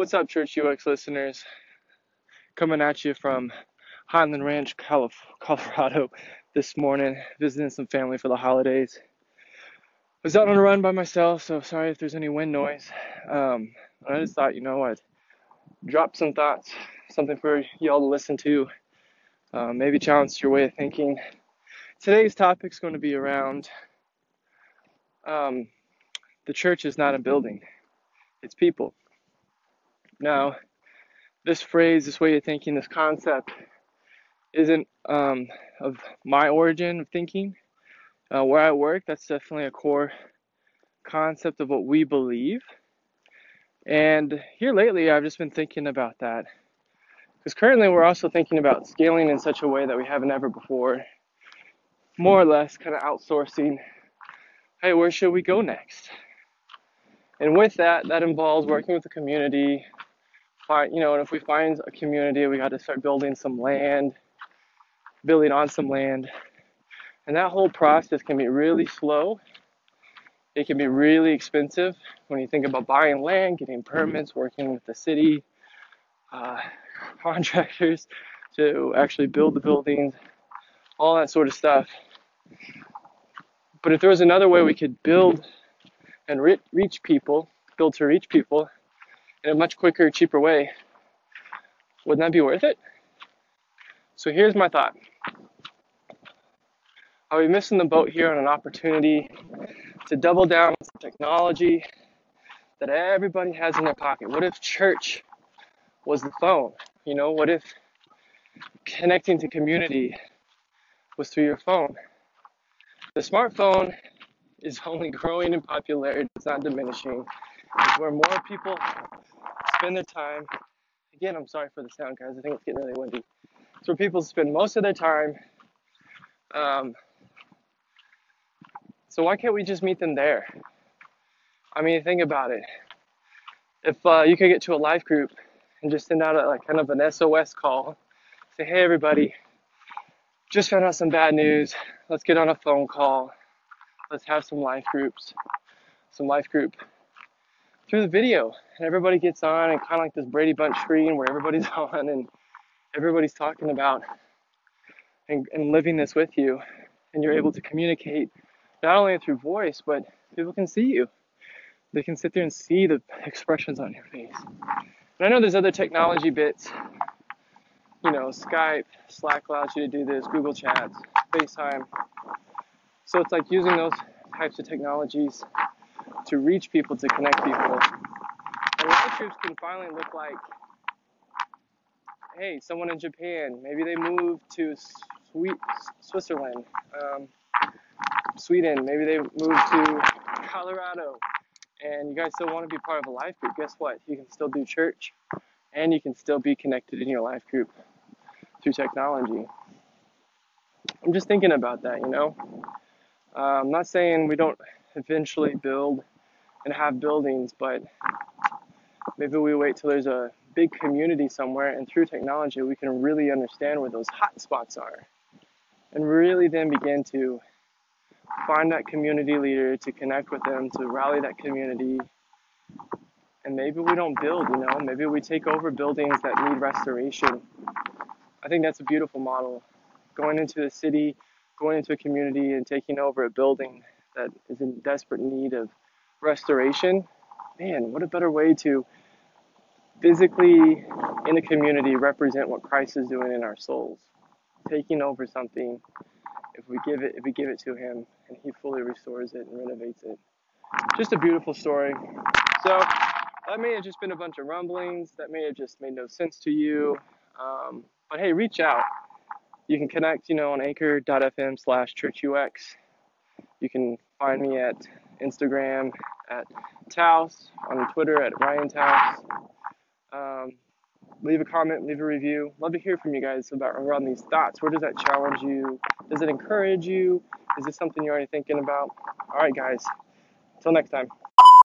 What's up, Church UX listeners? Coming at you from Highland Ranch, Colorado this morning, visiting some family for the holidays. I was out on a run by myself, so sorry if there's any wind noise. Um, I just thought, you know, I'd drop some thoughts, something for y'all to listen to, uh, maybe challenge your way of thinking. Today's topic is going to be around um, the church is not a building, it's people. Now, this phrase, this way of thinking, this concept isn't um, of my origin of thinking. Uh, where I work, that's definitely a core concept of what we believe. And here lately, I've just been thinking about that. Because currently, we're also thinking about scaling in such a way that we haven't ever before. More or less, kind of outsourcing hey, where should we go next? And with that, that involves working with the community, find, you know, and if we find a community, we got to start building some land, building on some land. And that whole process can be really slow. It can be really expensive when you think about buying land, getting permits, working with the city, uh, contractors to actually build the buildings, all that sort of stuff. But if there was another way we could build and re- reach people, build to reach people, in a much quicker, cheaper way, wouldn't that be worth it? So here's my thought. Are we missing the boat here on an opportunity to double down on technology that everybody has in their pocket? What if church was the phone? You know, what if connecting to community was through your phone? The smartphone is only growing in popularity, it's not diminishing. It's where more people spend their time. Again, I'm sorry for the sound, guys. I think it's getting really windy. It's where people spend most of their time. Um, so why can't we just meet them there? I mean, think about it. If uh, you could get to a life group and just send out a like kind of an SOS call, say, "Hey, everybody, just found out some bad news. Let's get on a phone call. Let's have some life groups, some life group through the video. And everybody gets on and kind of like this Brady Bunch screen where everybody's on and everybody's talking about and, and living this with you. And you're able to communicate not only through voice but people can see you. They can sit there and see the expressions on your face. And i know there's other technology bits. You know skype slack allows you to do this google chats facetime. So it's like using those types of technologies to reach people, to connect people. And live groups can finally look like, hey, someone in Japan, maybe they moved to Switzerland, um, Sweden, maybe they moved to Colorado, and you guys still want to be part of a life group. Guess what? You can still do church, and you can still be connected in your life group through technology. I'm just thinking about that, you know. Uh, I'm not saying we don't eventually build and have buildings, but maybe we wait till there's a big community somewhere and through technology we can really understand where those hot spots are and really then begin to find that community leader to connect with them to rally that community. And maybe we don't build you know? Maybe we take over buildings that need restoration. I think that's a beautiful model. Going into a city going into a community and taking over a building that is in desperate need of restoration, man, what a better way to physically in a community represent what Christ is doing in our souls. Taking over something if we give it if we give it to him and he fully restores it and renovates it. Just a beautiful story. So that may have just been a bunch of rumblings. That may have just made no sense to you. Um, but hey, reach out. You can connect, you know, on anchor.fm slash churchux. You can find me at Instagram at Taos, on Twitter at Ryan Taos. Um, leave a comment, leave a review. Love to hear from you guys about around these thoughts. Where does that challenge you? Does it encourage you? Is this something you're already thinking about? All right, guys. Until next time.